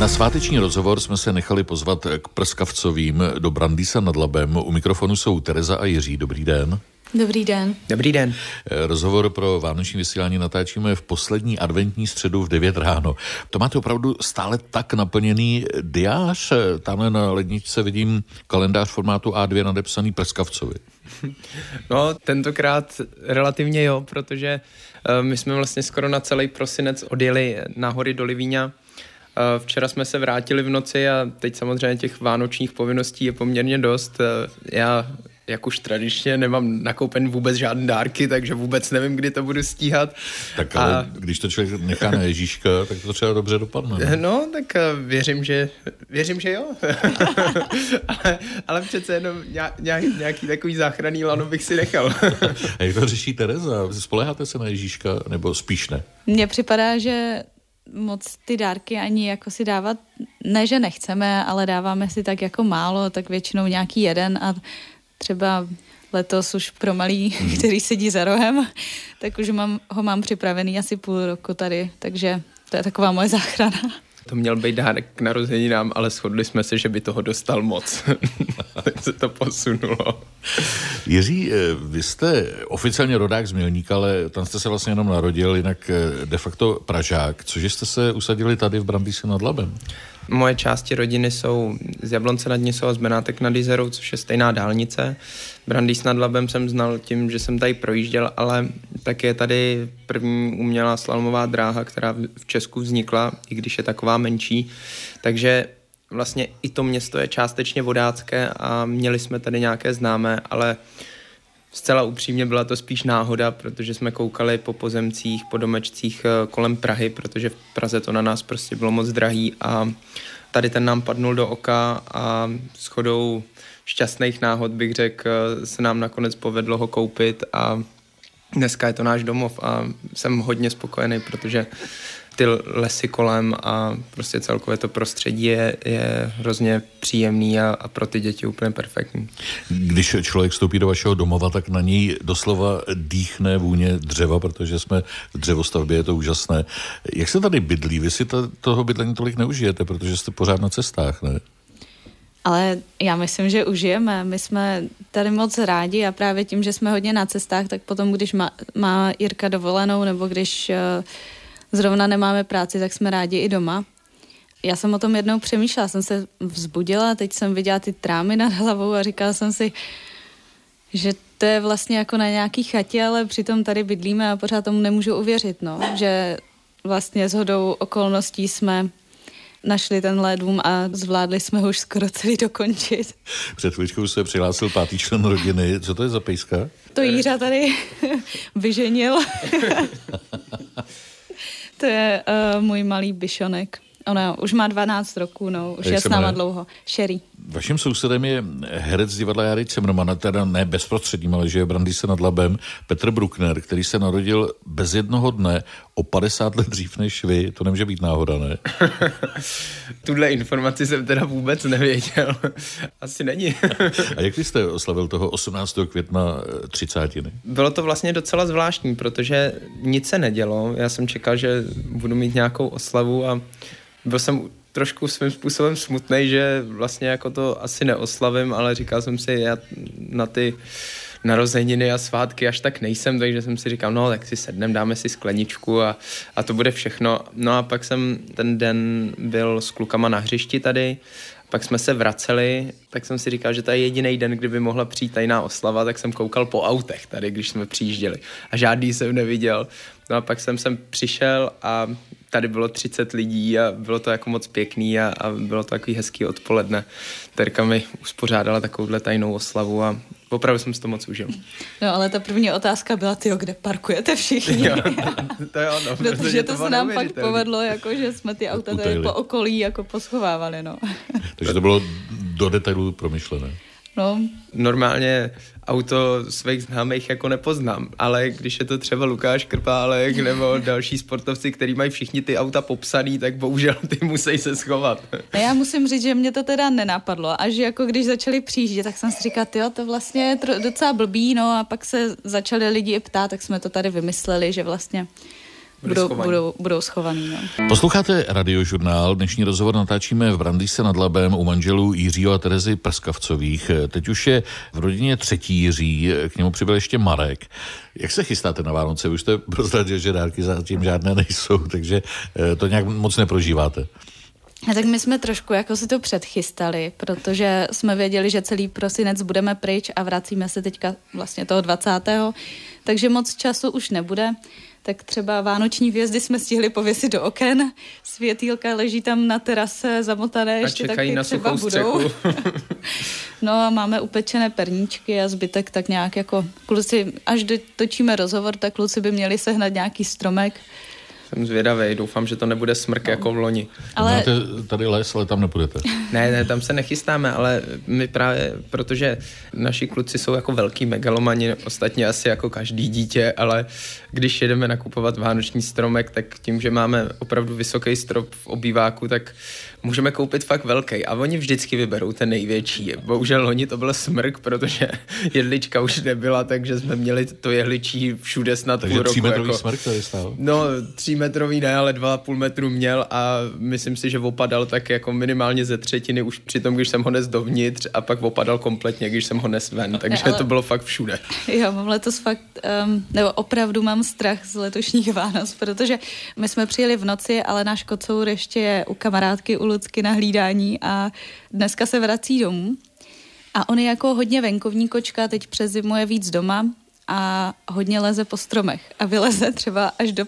Na sváteční rozhovor jsme se nechali pozvat k prskavcovým do Brandýsa nad Labem. U mikrofonu jsou Tereza a Jiří. Dobrý den. Dobrý den. Dobrý den. Rozhovor pro vánoční vysílání natáčíme v poslední adventní středu v 9 ráno. To máte opravdu stále tak naplněný diář? Tamhle na ledničce vidím kalendář formátu A2 nadepsaný Prskavcovi. No, tentokrát relativně jo, protože uh, my jsme vlastně skoro na celý prosinec odjeli na hory do Livíňa. Včera jsme se vrátili v noci a teď samozřejmě těch vánočních povinností je poměrně dost. Uh, já jak už tradičně nemám nakoupen vůbec žádné dárky, takže vůbec nevím, kdy to budu stíhat. Tak ale a... když to člověk nechá na Ježíška, tak to třeba dobře dopadne. Ne? No, tak eh, věřím, že, věřím, že jo. ale, ale přece jenom nějaký, nějaký takový záchranný lano bych si nechal. a jak to řeší Tereza? Spoleháte se na Ježíška, nebo spíš ne? Mně připadá, že moc ty dárky ani jako si dávat, ne, že nechceme, ale dáváme si tak jako málo, tak většinou nějaký jeden a třeba letos už pro malý, hmm. který sedí za rohem, tak už mám, ho mám připravený asi půl roku tady, takže to je taková moje záchrana. To měl být dárek k narozeninám, ale shodli jsme se, že by toho dostal moc. tak se to posunulo. Jiří, eh, vy jste oficiálně rodák z Milníka, ale tam jste se vlastně jenom narodil, jinak eh, de facto Pražák. Cože jste se usadili tady v Brandýse nad Labem? Moje části rodiny jsou z Jablonce nad Nisou a z Benátek nad Izerou, což je stejná dálnice. Brandýs nad Labem jsem znal tím, že jsem tady projížděl, ale tak je tady první umělá slalomová dráha, která v Česku vznikla, i když je taková menší. Takže vlastně i to město je částečně vodácké a měli jsme tady nějaké známé, ale Zcela upřímně byla to spíš náhoda, protože jsme koukali po pozemcích, po domečcích eh, kolem Prahy, protože v Praze to na nás prostě bylo moc drahý a tady ten nám padnul do oka a shodou šťastných náhod bych řekl, eh, se nám nakonec povedlo ho koupit a dneska je to náš domov a jsem hodně spokojený, protože ty lesy kolem a prostě celkově to prostředí je, je hrozně příjemný a, a pro ty děti úplně perfektní. Když člověk vstoupí do vašeho domova, tak na něj doslova dýchne vůně dřeva, protože jsme v dřevostavbě, je to úžasné. Jak se tady bydlí? Vy si to, toho bydlení tolik neužijete, protože jste pořád na cestách, ne? Ale já myslím, že užijeme. My jsme tady moc rádi a právě tím, že jsme hodně na cestách, tak potom, když má, má Jirka dovolenou nebo když uh, zrovna nemáme práci, tak jsme rádi i doma. Já jsem o tom jednou přemýšlela, jsem se vzbudila, teď jsem viděla ty trámy nad hlavou a říkala jsem si, že to je vlastně jako na nějaký chatě, ale přitom tady bydlíme a pořád tomu nemůžu uvěřit, no, že vlastně s hodou okolností jsme našli tenhle dům a zvládli jsme ho už skoro celý dokončit. Před chvíličkou se přihlásil pátý člen rodiny. Co to je za pejska? To Jířa tady vyženil. To je uh, můj malý byšonek. Ona už má 12 roků, no, už je s náma dlouho. Sherry. Vaším sousedem je herec divadla Jary Cemrmana, teda ne bezprostředním, ale že je Brandy se nad Labem, Petr Bruckner, který se narodil bez jednoho dne o 50 let dřív než vy. To nemůže být náhoda, ne? Tuhle informaci jsem teda vůbec nevěděl. Asi není. A jak jste oslavil toho 18. května 30. Eh, Bylo to vlastně docela zvláštní, protože nic se nedělo. Já jsem čekal, že budu mít nějakou oslavu a byl jsem trošku svým způsobem smutný, že vlastně jako to asi neoslavím, ale říkal jsem si, já na ty narozeniny a svátky až tak nejsem, takže jsem si říkal, no tak si sednem, dáme si skleničku a, a to bude všechno. No a pak jsem ten den byl s klukama na hřišti tady, pak jsme se vraceli, tak jsem si říkal, že to je jediný den, kdyby mohla přijít tajná oslava, tak jsem koukal po autech tady, když jsme přijížděli a žádný jsem neviděl. No a pak jsem sem přišel a tady bylo 30 lidí a bylo to jako moc pěkný a, a bylo to takový hezký odpoledne. Terka mi uspořádala takovouhle tajnou oslavu a opravdu jsem si to moc užil. No ale ta první otázka byla, ty, kde parkujete všichni? Jo, to je ono. Protože to, to se nám fakt povedlo, jako, že jsme ty auta tady po okolí jako poschovávali. No. Takže to bylo do detailu promyšlené. No. Normálně auto svých známých jako nepoznám, ale když je to třeba Lukáš Krpálek nebo další sportovci, kteří mají všichni ty auta popsaný, tak bohužel ty musí se schovat. A já musím říct, že mě to teda nenapadlo a že jako když začali přijíždět, tak jsem si říkal, jo, to vlastně je docela blbý, no a pak se začali lidi ptát, tak jsme to tady vymysleli, že vlastně budou, schovaný. budou, budou schovaný. No. Posloucháte radiožurnál. Dnešní rozhovor natáčíme v Brandýse nad Labem u manželů Jiřího a Terezy Prskavcových. Teď už je v rodině třetí Jiří, k němu přibyl ještě Marek. Jak se chystáte na Vánoce? Už jste prozradil, že dárky zatím žádné nejsou, takže eh, to nějak moc neprožíváte. A tak my jsme trošku jako si to předchystali, protože jsme věděli, že celý prosinec budeme pryč a vracíme se teďka vlastně toho 20. Takže moc času už nebude tak třeba vánoční vězdy jsme stihli pověsit do oken, světýlka leží tam na terase zamotané, a ještě taky na třeba budou. no a máme upečené perníčky a zbytek tak nějak jako kluci, až točíme rozhovor, tak kluci by měli sehnat nějaký stromek, jsem zvědavý, doufám, že to nebude smrk no. jako v loni. Ale... Máte tady les, ale tam nepůjdete. ne, ne, tam se nechystáme, ale my právě, protože naši kluci jsou jako velký megalomani, ostatně asi jako každý dítě, ale když jedeme nakupovat vánoční stromek, tak tím, že máme opravdu vysoký strop v obýváku, tak můžeme koupit fakt velký. A oni vždycky vyberou ten největší. Bohužel loni to byl smrk, protože jedlička už nebyla, takže jsme měli to jehličí všude snad takže půl roku. metrový jako, smrk tady stál? No, tří metrový ne, ale dva a půl metru měl a myslím si, že opadal tak jako minimálně ze třetiny už při tom, když jsem ho nes dovnitř a pak opadal kompletně, když jsem ho nes ven, takže ale... to bylo fakt všude. Jo, mám letos fakt, um, nebo opravdu mám strach z letošních Vánoc, protože my jsme přijeli v noci, ale náš kocour ještě je u kamarádky u Lucky na hlídání a dneska se vrací domů. A on je jako hodně venkovní kočka, teď přezimuje víc doma a hodně leze po stromech a vyleze třeba až do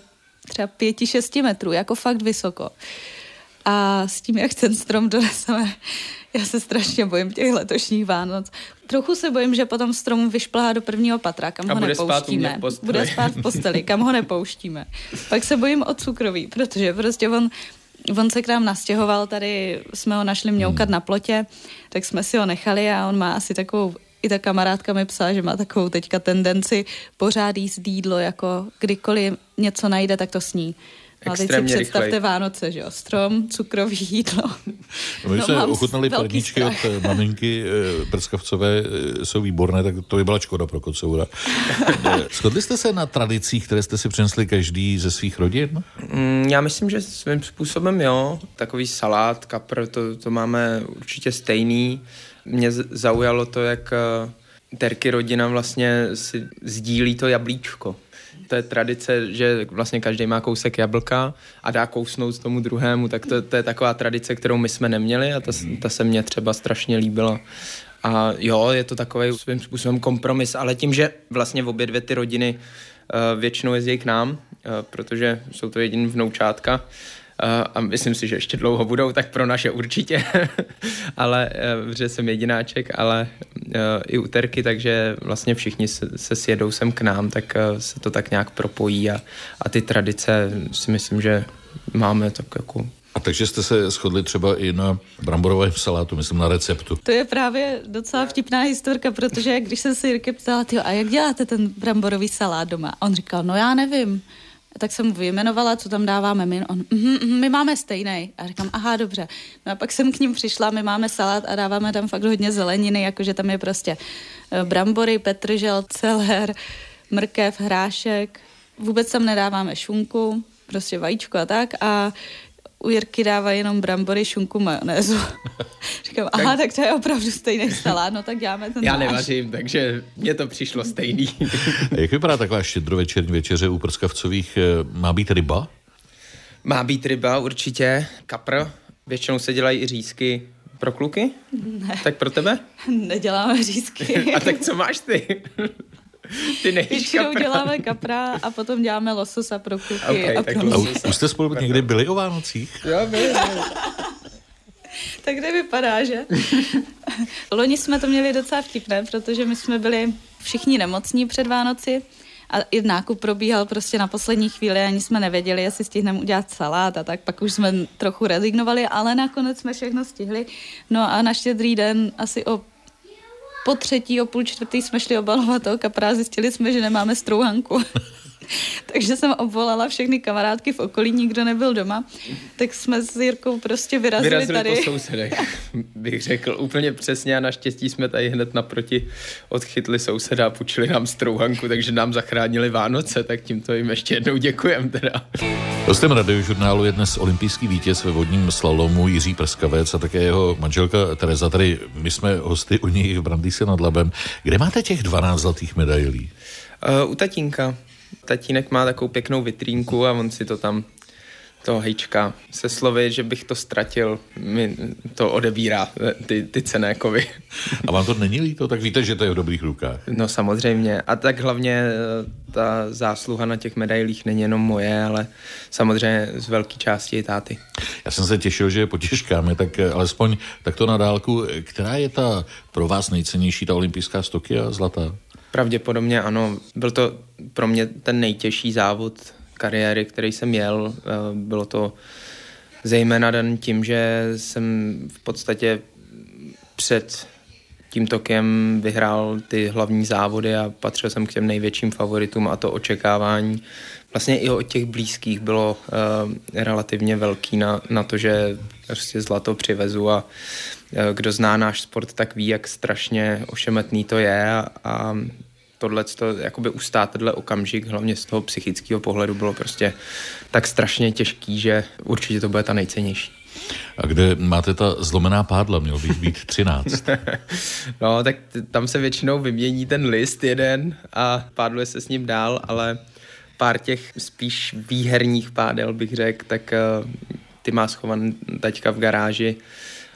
třeba pěti, šesti metrů, jako fakt vysoko. A s tím, jak ten strom doneseme, já se strašně bojím těch letošních Vánoc. Trochu se bojím, že potom strom vyšplhá do prvního patra, kam a ho bude nepouštíme. Spát bude spát v posteli, kam ho nepouštíme. Pak se bojím o cukroví, protože prostě on on se k nám nastěhoval, tady jsme ho našli mňoukat hmm. na plotě, tak jsme si ho nechali a on má asi takovou i ta kamarádka mi psala, že má takovou teďka tendenci pořád jíst jídlo, jako kdykoliv něco najde, tak to sní. No a teď si představte rychlej. Vánoce, že jo? Strom, cukrový jídlo. No, my no, jsme ochutnali perničky od eh, maminky e, Prskavcové, e, jsou výborné, tak to by byla škoda pro kocoura. Shodli jste se na tradicích, které jste si přinesli každý ze svých rodin? Mm, já myslím, že svým způsobem jo. Takový salát, kapr, to, to máme určitě stejný. Mě zaujalo to, jak Terky rodina vlastně si sdílí to jablíčko je tradice, že vlastně každý má kousek jablka a dá kousnout tomu druhému, tak to, to je taková tradice, kterou my jsme neměli a ta, ta se mně třeba strašně líbila. A jo, je to takový svým způsobem kompromis, ale tím, že vlastně v obě dvě ty rodiny uh, většinou jezdí k nám, uh, protože jsou to jediný vnoučátka, a myslím si, že ještě dlouho budou, tak pro naše určitě, ale že jsem jedináček, ale i úterky, takže vlastně všichni se, se sjedou sem k nám, tak se to tak nějak propojí a, a ty tradice si myslím, že máme tak jako a takže jste se shodli třeba i na bramborovém salátu, myslím na receptu. To je právě docela vtipná historka, protože když jsem se Jirky ptala, a jak děláte ten bramborový salát doma? A on říkal, no já nevím tak jsem mu vyjmenovala, co tam dáváme my. On, mm, mm, my máme stejný. A říkám, aha, dobře. No a pak jsem k ním přišla, my máme salát a dáváme tam fakt hodně zeleniny, jakože tam je prostě eh, brambory, petržel, celer, mrkev, hrášek. Vůbec tam nedáváme šunku, prostě vajíčko a tak. A u Jirky dává jenom brambory, šunku, majonézu. Říkám, aha, tak to je opravdu stejný salát, no tak děláme ten Já náš. nevařím, takže mně to přišlo stejný. Jak vypadá taková štědrovečerní večeře u Prskavcových? Má být ryba? Má být ryba, určitě. Kapr. Většinou se dělají i řízky pro kluky? Ne. Tak pro tebe? Neděláme řízky. A tak co máš ty? Ty nejíš kapra. děláme kapra a potom děláme lososa pro kluky okay, a pro lososa. Už jste spolu někdy byli o Vánocích? Jo, byli, byli. tak nevypadá, že? Loni jsme to měli docela vtipné, protože my jsme byli všichni nemocní před Vánoci a i nákup probíhal prostě na poslední chvíli, ani jsme nevěděli, jestli stihneme udělat salát a tak pak už jsme trochu rezignovali, ale nakonec jsme všechno stihli. No a na štědrý den asi o po třetí, o půl čtvrtý jsme šli obalovat kapra a zjistili jsme, že nemáme strouhanku. Takže jsem obvolala všechny kamarádky v okolí, nikdo nebyl doma, tak jsme s Jirkou prostě vyrazili, vyrazili tady. po sousedech, bych řekl úplně přesně a naštěstí jsme tady hned naproti odchytli souseda a půjčili nám strouhanku, takže nám zachránili Vánoce, tak tímto jim ještě jednou děkujem teda. Hostem radiožurnálu je dnes olympijský vítěz ve vodním slalomu Jiří Prskavec a také jeho manželka Tereza. Tady my jsme hosty u nich v Brandýse nad Labem. Kde máte těch 12 zlatých medailí? Uh, u tatínka. Tatínek má takovou pěknou vitrínku a on si to tam to hejčka se slovy, že bych to ztratil, mi to odebírá ty, ty cené kovy. A vám to není líto? Tak víte, že to je v dobrých rukách. No samozřejmě. A tak hlavně eh, ta zásluha na těch medailích není jenom moje, ale samozřejmě z velké části i táty. Já jsem se těšil, že potěškáme, tak eh, alespoň takto na dálku. Která je ta pro vás nejcennější, ta olympijská stoky a zlatá? Pravděpodobně ano. Byl to pro mě ten nejtěžší závod kariéry, který jsem jel. Eh, bylo to zejména den tím, že jsem v podstatě před tím tokem vyhrál ty hlavní závody a patřil jsem k těm největším favoritům a to očekávání vlastně i od těch blízkých bylo uh, relativně velký na, na to, že prostě zlato přivezu a uh, kdo zná náš sport, tak ví, jak strašně ošemetný to je a, a tohle, to, jakoby ustát tenhle okamžik, hlavně z toho psychického pohledu, bylo prostě tak strašně těžký, že určitě to bude ta nejcennější. A kde máte ta zlomená pádla? Mělo být být 13. no, tak tam se většinou vymění ten list jeden a pádluje se s ním dál, ale pár těch spíš výherních pádel bych řekl, tak uh, ty má schovaný taťka v garáži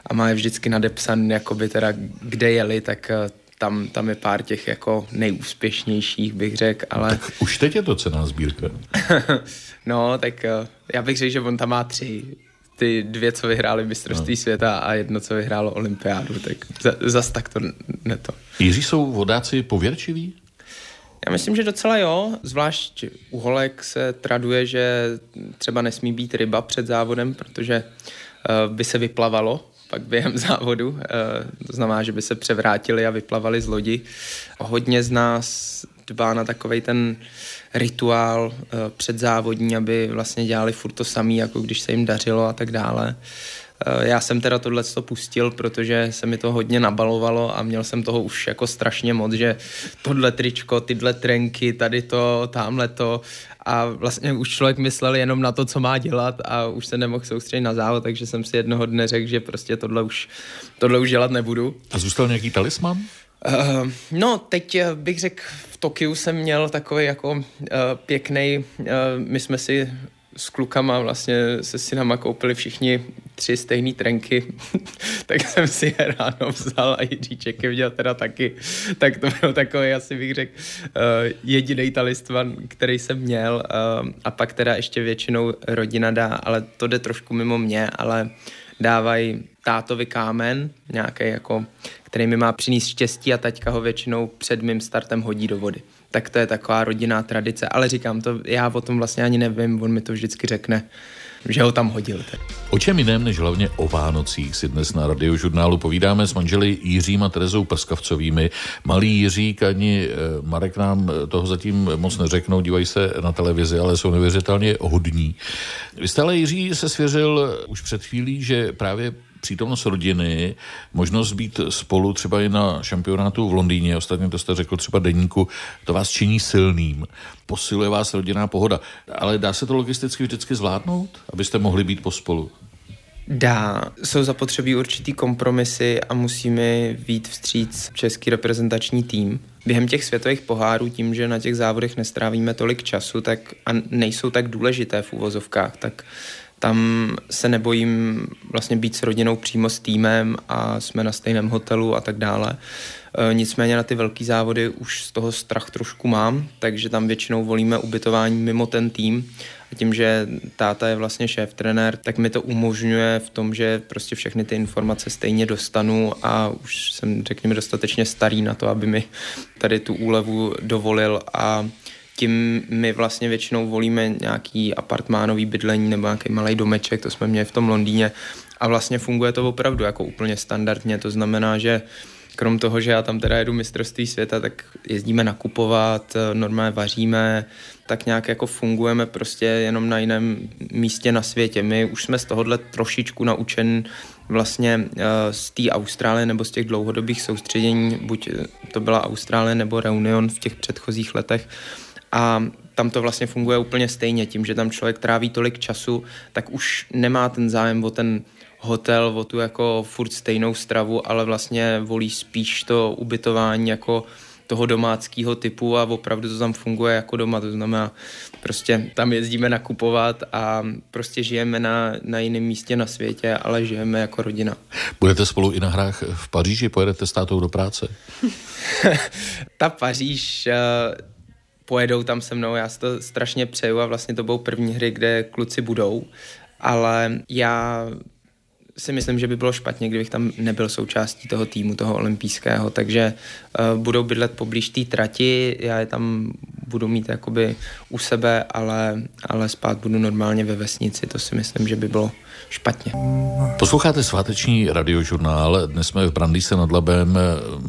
a má je vždycky nadepsan, jakoby teda kde jeli, tak uh, tam, tam je pár těch jako nejúspěšnějších, bych řekl, ale... Tak už teď je to cená sbírka. no, tak uh, já bych řekl, že on tam má tři. Ty dvě, co vyhráli mistrovství no. světa a jedno, co vyhrálo olympiádu, tak za, zas tak to ne to. Jiří jsou vodáci pověrčiví? Já myslím, že docela jo, zvlášť u holek se traduje, že třeba nesmí být ryba před závodem, protože uh, by se vyplavalo pak během závodu. Eh, to znamená, že by se převrátili a vyplavali z lodi. Hodně z nás dbá na takový ten rituál eh, předzávodní, aby vlastně dělali furt to samý, jako když se jim dařilo a tak dále. Eh, já jsem teda tohle to pustil, protože se mi to hodně nabalovalo a měl jsem toho už jako strašně moc, že tohle tričko, tyhle trenky, tady to, tamhle to a vlastně už člověk myslel jenom na to, co má dělat a už se nemohl soustředit na závod, takže jsem si jednoho dne řekl, že prostě tohle už, tohle už dělat nebudu. A zůstal nějaký talisman? Uh, no, teď eh, bych řekl, v Tokiu jsem měl takový jako uh, pěkný, uh, my jsme si s klukama vlastně se synama koupili všichni tři stejné trenky, tak jsem si je ráno vzal a Jiříček je viděl teda taky. Tak to byl takový, asi bych řekl, uh, jediný talistvan, který jsem měl uh, a pak teda ještě většinou rodina dá, ale to jde trošku mimo mě, ale dávají tátovi kámen, nějaký jako, který mi má přinést štěstí a taťka ho většinou před mým startem hodí do vody tak to je taková rodinná tradice. Ale říkám to, já o tom vlastně ani nevím, on mi to vždycky řekne, že ho tam hodil. O čem jiném než hlavně o Vánocích si dnes na radiožurnálu povídáme s manželi Jiřím a Terezou Prskavcovými. Malý Jiřík ani eh, Marek nám toho zatím moc neřeknou, dívají se na televizi, ale jsou neuvěřitelně hodní. Vy jste ale Jiří se svěřil už před chvílí, že právě přítomnost rodiny, možnost být spolu třeba i na šampionátu v Londýně, ostatně to jste řekl třeba deníku, to vás činí silným, posiluje vás rodinná pohoda. Ale dá se to logisticky vždycky zvládnout, abyste mohli být pospolu? Dá. Jsou zapotřebí určitý kompromisy a musíme vít vstříc český reprezentační tým. Během těch světových pohárů, tím, že na těch závodech nestrávíme tolik času tak a nejsou tak důležité v úvozovkách, tak tam se nebojím vlastně být s rodinou přímo s týmem a jsme na stejném hotelu a tak dále. E, nicméně na ty velké závody už z toho strach trošku mám, takže tam většinou volíme ubytování mimo ten tým. A tím, že táta je vlastně šéf trenér, tak mi to umožňuje v tom, že prostě všechny ty informace stejně dostanu a už jsem, řekněme, dostatečně starý na to, aby mi tady tu úlevu dovolil a tím my vlastně většinou volíme nějaký apartmánový bydlení nebo nějaký malý domeček, to jsme měli v tom Londýně a vlastně funguje to opravdu jako úplně standardně, to znamená, že krom toho, že já tam teda jedu mistrovství světa, tak jezdíme nakupovat, normálně vaříme, tak nějak jako fungujeme prostě jenom na jiném místě na světě. My už jsme z tohohle trošičku naučen vlastně uh, z té Austrálie nebo z těch dlouhodobých soustředění, buď to byla Austrálie nebo Reunion v těch předchozích letech. A tam to vlastně funguje úplně stejně. Tím, že tam člověk tráví tolik času, tak už nemá ten zájem o ten hotel, o tu jako furt stejnou stravu, ale vlastně volí spíš to ubytování jako toho domáckého typu a opravdu to tam funguje jako doma, to znamená prostě tam jezdíme nakupovat a prostě žijeme na, na jiném místě na světě, ale žijeme jako rodina. Budete spolu i na hrách v Paříži, pojedete s tátou do práce? Ta Paříž, uh, pojedou tam se mnou, já si to strašně přeju a vlastně to budou první hry, kde kluci budou, ale já si myslím, že by bylo špatně, kdybych tam nebyl součástí toho týmu, toho olympijského, takže uh, budou bydlet poblíž té trati, já je tam budu mít jakoby u sebe, ale, ale spát budu normálně ve vesnici, to si myslím, že by bylo špatně. Posloucháte sváteční radiožurnál, dnes jsme v Brandýse nad Labem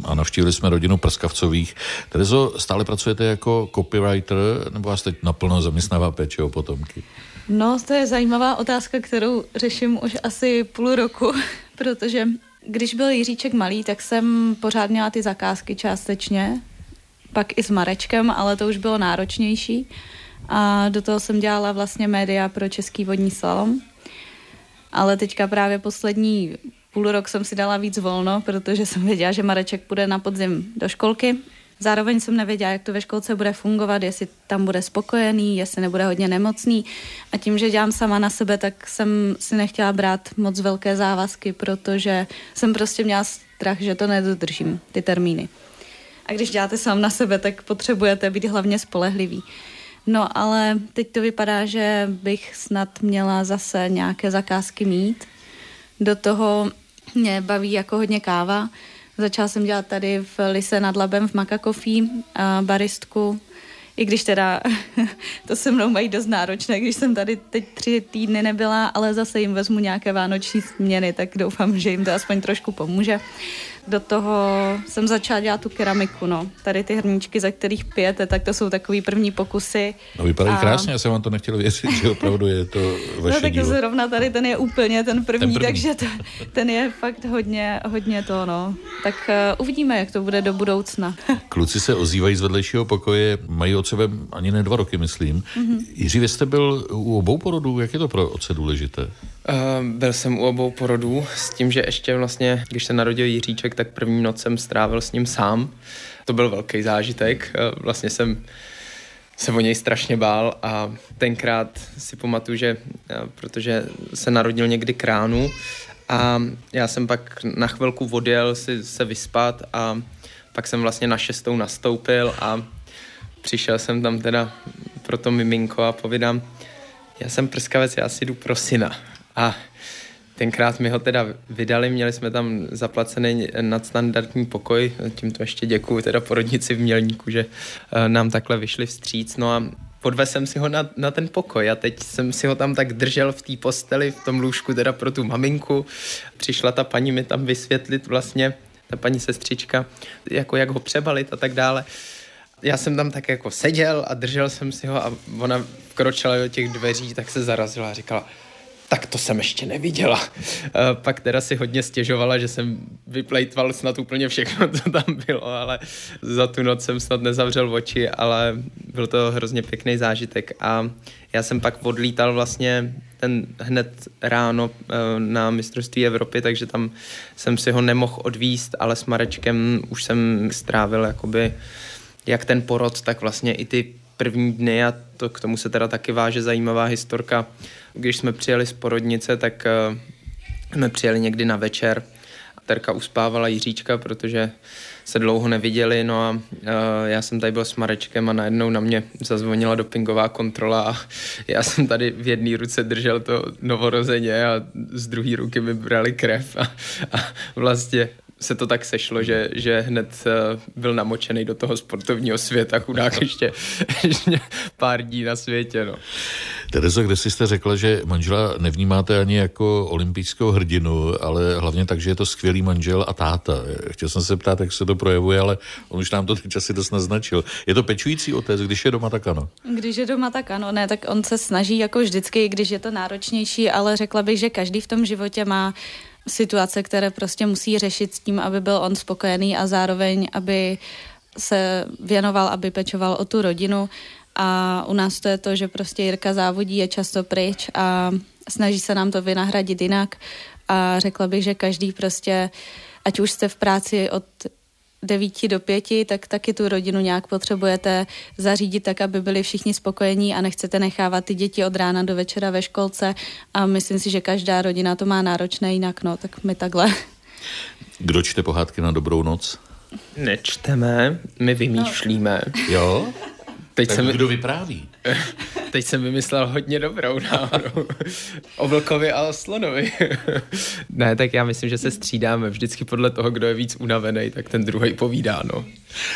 a navštívili jsme rodinu Prskavcových. Terezo, stále pracujete jako copywriter nebo vás teď naplno zaměstnává péče o potomky? No, to je zajímavá otázka, kterou řeším už asi půl roku, protože když byl Jiříček malý, tak jsem pořád měla ty zakázky částečně, pak i s Marečkem, ale to už bylo náročnější. A do toho jsem dělala vlastně média pro Český vodní slalom. Ale teďka právě poslední půl rok jsem si dala víc volno, protože jsem věděla, že Mareček půjde na podzim do školky Zároveň jsem nevěděla, jak to ve školce bude fungovat, jestli tam bude spokojený, jestli nebude hodně nemocný. A tím, že dělám sama na sebe, tak jsem si nechtěla brát moc velké závazky, protože jsem prostě měla strach, že to nedodržím, ty termíny. A když děláte sám na sebe, tak potřebujete být hlavně spolehlivý. No ale teď to vypadá, že bych snad měla zase nějaké zakázky mít. Do toho mě baví jako hodně káva, Začala jsem dělat tady v Lise nad Labem v Makakofí baristku, i když teda to se mnou mají dost náročné, když jsem tady teď tři týdny nebyla, ale zase jim vezmu nějaké vánoční směny, tak doufám, že jim to aspoň trošku pomůže do toho jsem začala dělat tu keramiku, no. Tady ty hrníčky, za kterých pijete, tak to jsou takový první pokusy. No vypadají a... krásně, já jsem vám to nechtěl věřit, že opravdu je to vaše No tak dílo. zrovna tady ten je úplně ten první, ten první. takže to, ten je fakt hodně, hodně to, no. Tak uh, uvidíme, jak to bude do budoucna. Kluci se ozývají z vedlejšího pokoje, mají od sebe ani ne dva roky, myslím. Mm-hmm. Jiří, vy jste byl u obou porodů, jak je to pro otce důležité? Uh, byl jsem u obou porodů s tím, že ještě vlastně, když se narodil Jiříček, tak první noc jsem strávil s ním sám. To byl velký zážitek. Uh, vlastně jsem se o něj strašně bál a tenkrát si pamatuju, že uh, protože se narodil někdy kránu a já jsem pak na chvilku odjel si se vyspat a pak jsem vlastně na šestou nastoupil a přišel jsem tam teda pro to miminko a povídám, já jsem prskavec, já si jdu pro syna. A tenkrát mi ho teda vydali, měli jsme tam zaplacený nadstandardní pokoj, tímto ještě děkuju teda porodnici v Mělníku, že eh, nám takhle vyšli vstříc, no a podvezl jsem si ho na, na ten pokoj a teď jsem si ho tam tak držel v té posteli, v tom lůžku teda pro tu maminku. Přišla ta paní mi tam vysvětlit vlastně, ta paní sestřička, jako jak ho přebalit a tak dále. Já jsem tam tak jako seděl a držel jsem si ho a ona vkročila do těch dveří, tak se zarazila a říkala, tak to jsem ještě neviděla. Eh, pak teda si hodně stěžovala, že jsem vyplejtval snad úplně všechno, co tam bylo, ale za tu noc jsem snad nezavřel oči, ale byl to hrozně pěkný zážitek a já jsem pak odlítal vlastně ten hned ráno eh, na mistrovství Evropy, takže tam jsem si ho nemohl odvíst, ale s Marečkem už jsem strávil jakoby jak ten porod, tak vlastně i ty první dny a to k tomu se teda taky váže zajímavá historka. Když jsme přijeli z porodnice, tak uh, jsme přijeli někdy na večer. Terka uspávala Jiříčka, protože se dlouho neviděli, no a uh, já jsem tady byl s Marečkem a najednou na mě zazvonila dopingová kontrola a já jsem tady v jedné ruce držel to novorozeně a z druhé ruky mi brali krev a, a vlastně se to tak sešlo, že, že hned uh, byl namočený do toho sportovního světa, chudák ještě, ještě pár dní na světě. No. Terezo, kde jste řekla, že manžela nevnímáte ani jako olympijského hrdinu, ale hlavně tak, že je to skvělý manžel a táta. Chtěl jsem se ptát, jak se to projevuje, ale on už nám to teď asi dost naznačil. Je to pečující otec, když je doma, tak ano. Když je doma, tak ano. Ne, tak on se snaží jako vždycky, když je to náročnější, ale řekla bych, že každý v tom životě má situace, které prostě musí řešit s tím, aby byl on spokojený a zároveň, aby se věnoval, aby pečoval o tu rodinu. A u nás to je to, že prostě Jirka závodí, je často pryč a snaží se nám to vynahradit jinak. A řekla bych, že každý prostě, ať už jste v práci od 9 do 5, tak taky tu rodinu nějak potřebujete zařídit tak, aby byli všichni spokojení a nechcete nechávat ty děti od rána do večera ve školce a myslím si, že každá rodina to má náročné jinak, no, tak my takhle. Kdo čte pohádky na dobrou noc? Nečteme, my vymýšlíme. No. Jo? Teď tak jsem, kdo vypráví? teď jsem vymyslel hodně dobrou náhodou. o vlkovi a o slonovi. ne, tak já myslím, že se střídáme. Vždycky podle toho, kdo je víc unavený, tak ten druhý povídá, no.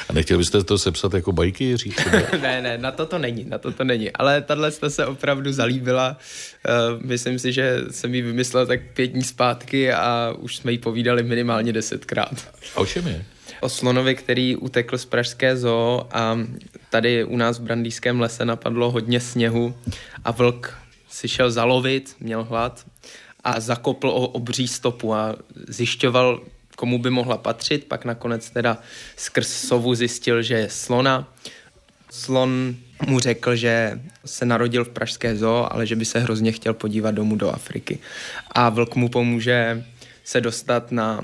A nechtěl byste to sepsat jako bajky, říct? ne, ne, na to to není, na to to není. Ale tahle jste se opravdu zalíbila. Uh, myslím si, že jsem ji vymyslel tak pět dní zpátky a už jsme ji povídali minimálně desetkrát. A o čem je? O slonovi, který utekl z Pražské zoo a tady u nás v Brandýském lese napadlo hodně sněhu a vlk si šel zalovit, měl hlad a zakopl o obří stopu a zjišťoval, komu by mohla patřit, pak nakonec teda skrz sovu zjistil, že je slona. Slon mu řekl, že se narodil v Pražské zoo, ale že by se hrozně chtěl podívat domů do Afriky. A vlk mu pomůže se dostat na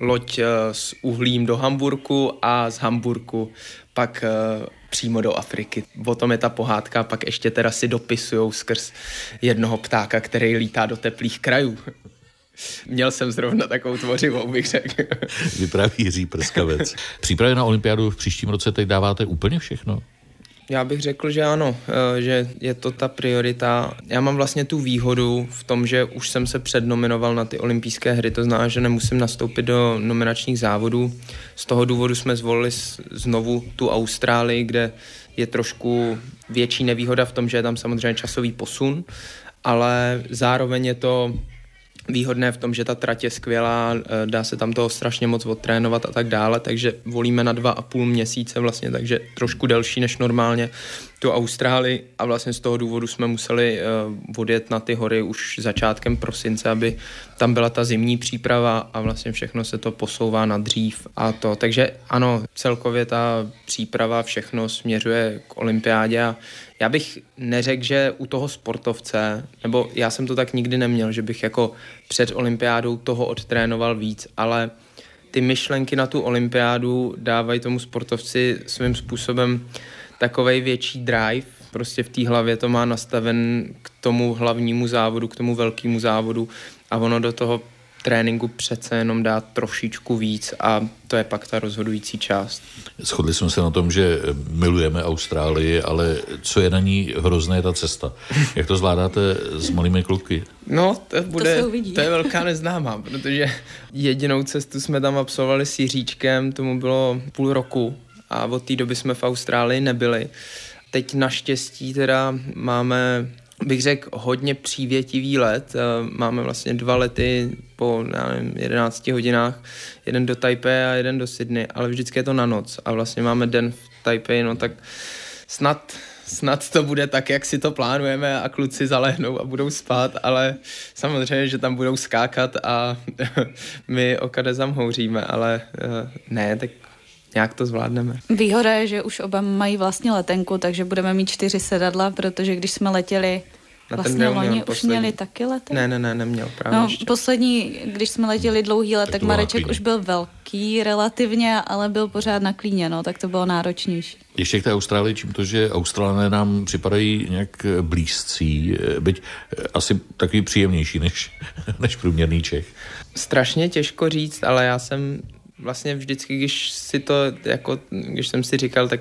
loď eh, s uhlím do Hamburku a z Hamburku pak eh, přímo do Afriky. O tom je ta pohádka, pak ještě teda si dopisujou skrz jednoho ptáka, který lítá do teplých krajů. Měl jsem zrovna takovou tvořivou, bych řekl. Vypráví Jiří Prskavec. Přípravy na olympiádu v příštím roce teď dáváte úplně všechno? Já bych řekl, že ano, eh, že je to ta priorita. Já mám vlastně tu výhodu v tom, že už jsem se přednominoval na ty olympijské hry, to znamená, že nemusím nastoupit do nominačních závodů. Z toho důvodu jsme zvolili znovu tu Austrálii, kde je trošku větší nevýhoda v tom, že je tam samozřejmě časový posun, ale zároveň je to výhodné v tom, že ta trať je skvělá, eh, dá se tam toho strašně moc odtrénovat a tak dále, takže volíme na dva a půl měsíce vlastně, takže trošku delší než normálně tu Austrálii a vlastně z toho důvodu jsme museli uh, odjet na ty hory už začátkem prosince, aby tam byla ta zimní příprava a vlastně všechno se to posouvá na dřív a to. Takže ano, celkově ta příprava, všechno směřuje k olympiádě a já bych neřekl, že u toho sportovce, nebo já jsem to tak nikdy neměl, že bych jako před olympiádou toho odtrénoval víc, ale ty myšlenky na tu olympiádu dávají tomu sportovci svým způsobem takovej větší drive, prostě v té hlavě to má nastaven k tomu hlavnímu závodu, k tomu velkému závodu a ono do toho tréninku přece jenom dá trošičku víc a to je pak ta rozhodující část. Shodli jsme se na tom, že milujeme Austrálii, ale co je na ní hrozné, je ta cesta. Jak to zvládáte s malými kluky? No, to, bude, to, to je velká neznámá, protože jedinou cestu jsme tam absolvovali s Jiříčkem, tomu bylo půl roku a od té doby jsme v Austrálii nebyli. Teď naštěstí teda máme bych řekl, hodně přívětivý let. Eh, máme vlastně dva lety po já nevím, 11 hodinách, jeden do Taipei a jeden do Sydney, ale vždycky je to na noc a vlastně máme den v Taipei, no tak snad snad to bude tak, jak si to plánujeme a kluci zalehnou a budou spát, ale samozřejmě, že tam budou skákat a my o kadezam houříme, ale eh, ne, tak nějak to zvládneme. Výhoda je, že už oba mají vlastně letenku, takže budeme mít čtyři sedadla, protože když jsme letěli na vlastně loni už měli taky lety? Ne, ne, ne, neměl právě No, ještě. poslední, když jsme letěli dlouhý let, tak, tak Mareček už byl velký relativně, ale byl pořád na klíně, no, tak to bylo náročnější. Ještě k té Austrálii, čím to, že Australané nám připadají nějak blízcí, byť asi takový příjemnější než, než průměrný Čech. Strašně těžko říct, ale já jsem vlastně vždycky, když si to, jako, když jsem si říkal, tak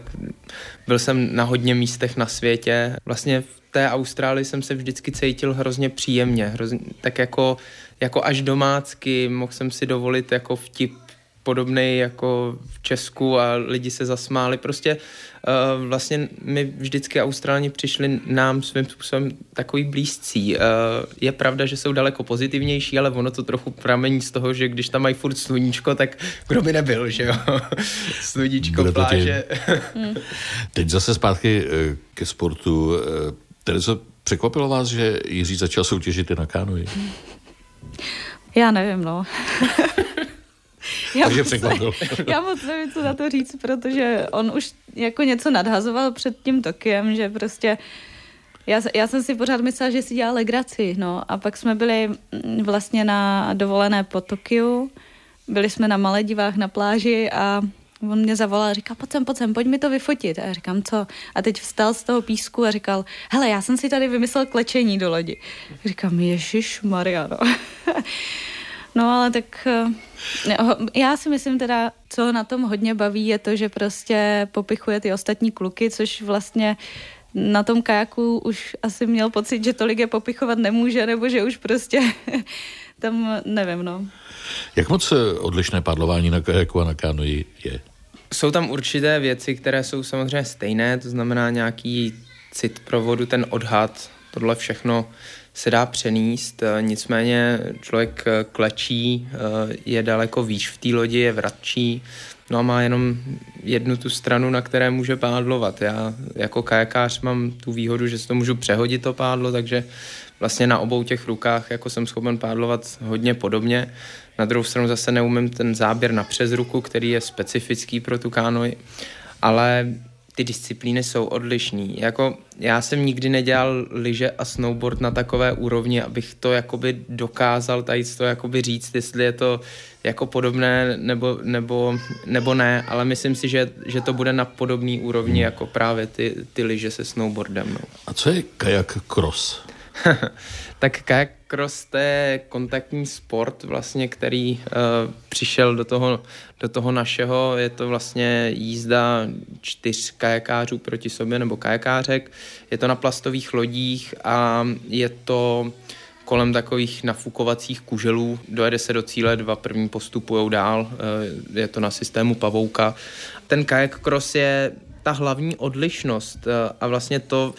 byl jsem na hodně místech na světě. Vlastně v té Austrálii jsem se vždycky cítil hrozně příjemně, hrozně, tak jako, jako až domácky, mohl jsem si dovolit jako vtip podobný jako v Česku a lidi se zasmáli. Prostě uh, vlastně my vždycky Austrálani přišli nám svým způsobem takový blízcí. Uh, je pravda, že jsou daleko pozitivnější, ale ono to trochu pramení z toho, že když tam mají furt sluníčko, tak kdo by nebyl, že jo? sluníčko, Bude pláže. Teď zase zpátky eh, ke sportu. Terezo, překvapilo vás, že Jiří začal soutěžit i na kánoji? Já nevím, no. já Takže překvapil. já moc nevím, co na to říct, protože on už jako něco nadhazoval před tím Tokiem, že prostě já, já jsem si pořád myslela, že si dělá legraci, no a pak jsme byli mm, vlastně na dovolené po Tokiu, byli jsme na Maledivách na pláži a on mě zavolal a říkal, pojď sem, pojď sem, pojď mi to vyfotit. A já říkám, co? A teď vstal z toho písku a říkal, hele, já jsem si tady vymyslel klečení do lodi. Říkám, ježiš Mariano. no ale tak eh, já si myslím teda, co na tom hodně baví, je to, že prostě popichuje ty ostatní kluky, což vlastně na tom kajaku už asi měl pocit, že tolik je popichovat nemůže, nebo že už prostě tam nevím, no. Jak moc odlišné padlování na kajaku a na kánoji je? Jsou tam určité věci, které jsou samozřejmě stejné, to znamená nějaký cit pro vodu, ten odhad, tohle všechno se dá přenést, nicméně člověk klečí, je daleko výš v té lodi, je vratčí, no a má jenom jednu tu stranu, na které může pádlovat. Já jako kajakář mám tu výhodu, že si to můžu přehodit to pádlo, takže vlastně na obou těch rukách jako jsem schopen pádlovat hodně podobně. Na druhou stranu zase neumím ten záběr na přes ruku, který je specifický pro tu kánoj, ale ty disciplíny jsou odlišný. Jako já jsem nikdy nedělal lyže a snowboard na takové úrovni, abych to jakoby dokázal tady to jakoby říct, jestli je to jako podobné nebo, nebo, nebo ne, ale myslím si, že, že to bude na podobný úrovni jako právě ty, ty lyže se snowboardem. No. A co je kajak cross? tak kayak cross to je kontaktní sport, vlastně, který uh, přišel do toho, do toho našeho. Je to vlastně jízda čtyř kajakářů proti sobě nebo kajakářek. Je to na plastových lodích a je to kolem takových nafukovacích kuželů. Dojede se do cíle, dva první postupují dál. Uh, je to na systému pavouka. Ten kayak cross je ta hlavní odlišnost uh, a vlastně to,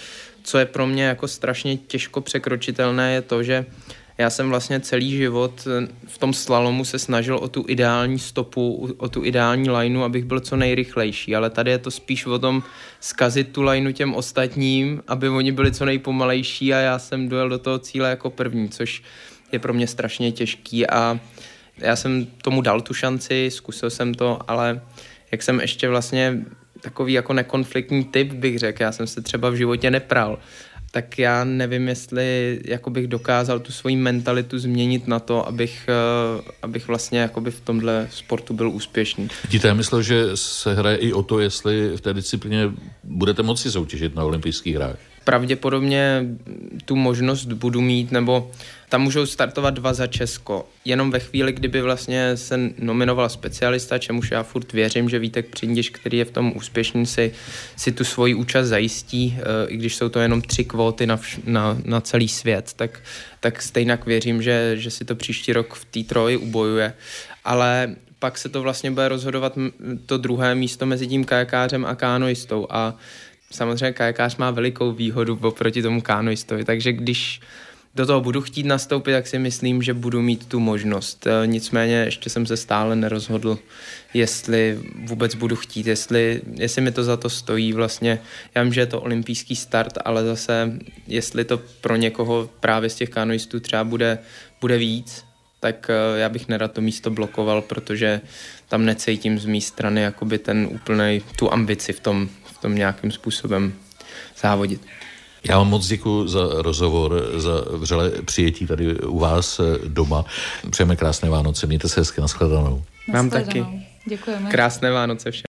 co je pro mě jako strašně těžko překročitelné, je to, že já jsem vlastně celý život eh, v tom slalomu se snažil o tu ideální stopu, o tu ideální lineu, abych byl co nejrychlejší, ale tady je to spíš o tom zkazit tu lineu těm ostatním, aby oni byli co nejpomalejší a já jsem dojel do toho cíle jako první, což je pro mě strašně těžký a já jsem tomu dal tu šanci, zkusil jsem to, ale jak jsem ještě vlastně takový jako nekonfliktní typ, bych řekl. Já jsem se třeba v životě nepral. Tak já nevím, jestli jako bych dokázal tu svoji mentalitu změnit na to, abych, uh, abych vlastně jakoby v tomhle sportu byl úspěšný. Vidíte, já myslel, že se hraje i o to, jestli v té disciplíně budete moci soutěžit na olympijských hrách pravděpodobně tu možnost budu mít, nebo tam můžou startovat dva za Česko. Jenom ve chvíli, kdyby vlastně se nominoval specialista, čemuž já furt věřím, že Vítek Přindiš, který je v tom úspěšný, si, si tu svoji účast zajistí, eh, i když jsou to jenom tři kvóty na, vš- na, na celý svět, tak, tak stejně věřím, že, že si to příští rok v té troji ubojuje. Ale pak se to vlastně bude rozhodovat to druhé místo mezi tím kajakářem a kánoistou a samozřejmě kajakář má velikou výhodu oproti tomu kánoistovi, takže když do toho budu chtít nastoupit, tak si myslím, že budu mít tu možnost. E, nicméně ještě jsem se stále nerozhodl, jestli vůbec budu chtít, jestli, jestli mi to za to stojí vlastně. Já vím, že je to olympijský start, ale zase, jestli to pro někoho právě z těch kanoistů třeba bude, bude víc, tak e, já bych nerad to místo blokoval, protože tam necítím z mé strany jakoby ten úplnej, tu ambici v tom, tom nějakým způsobem závodit. Já vám moc děkuji za rozhovor, za vřele přijetí tady u vás eh, doma. Přejeme krásné Vánoce, mějte se hezky, nashledanou. Vám taky. Děkujeme. Krásné Vánoce všem.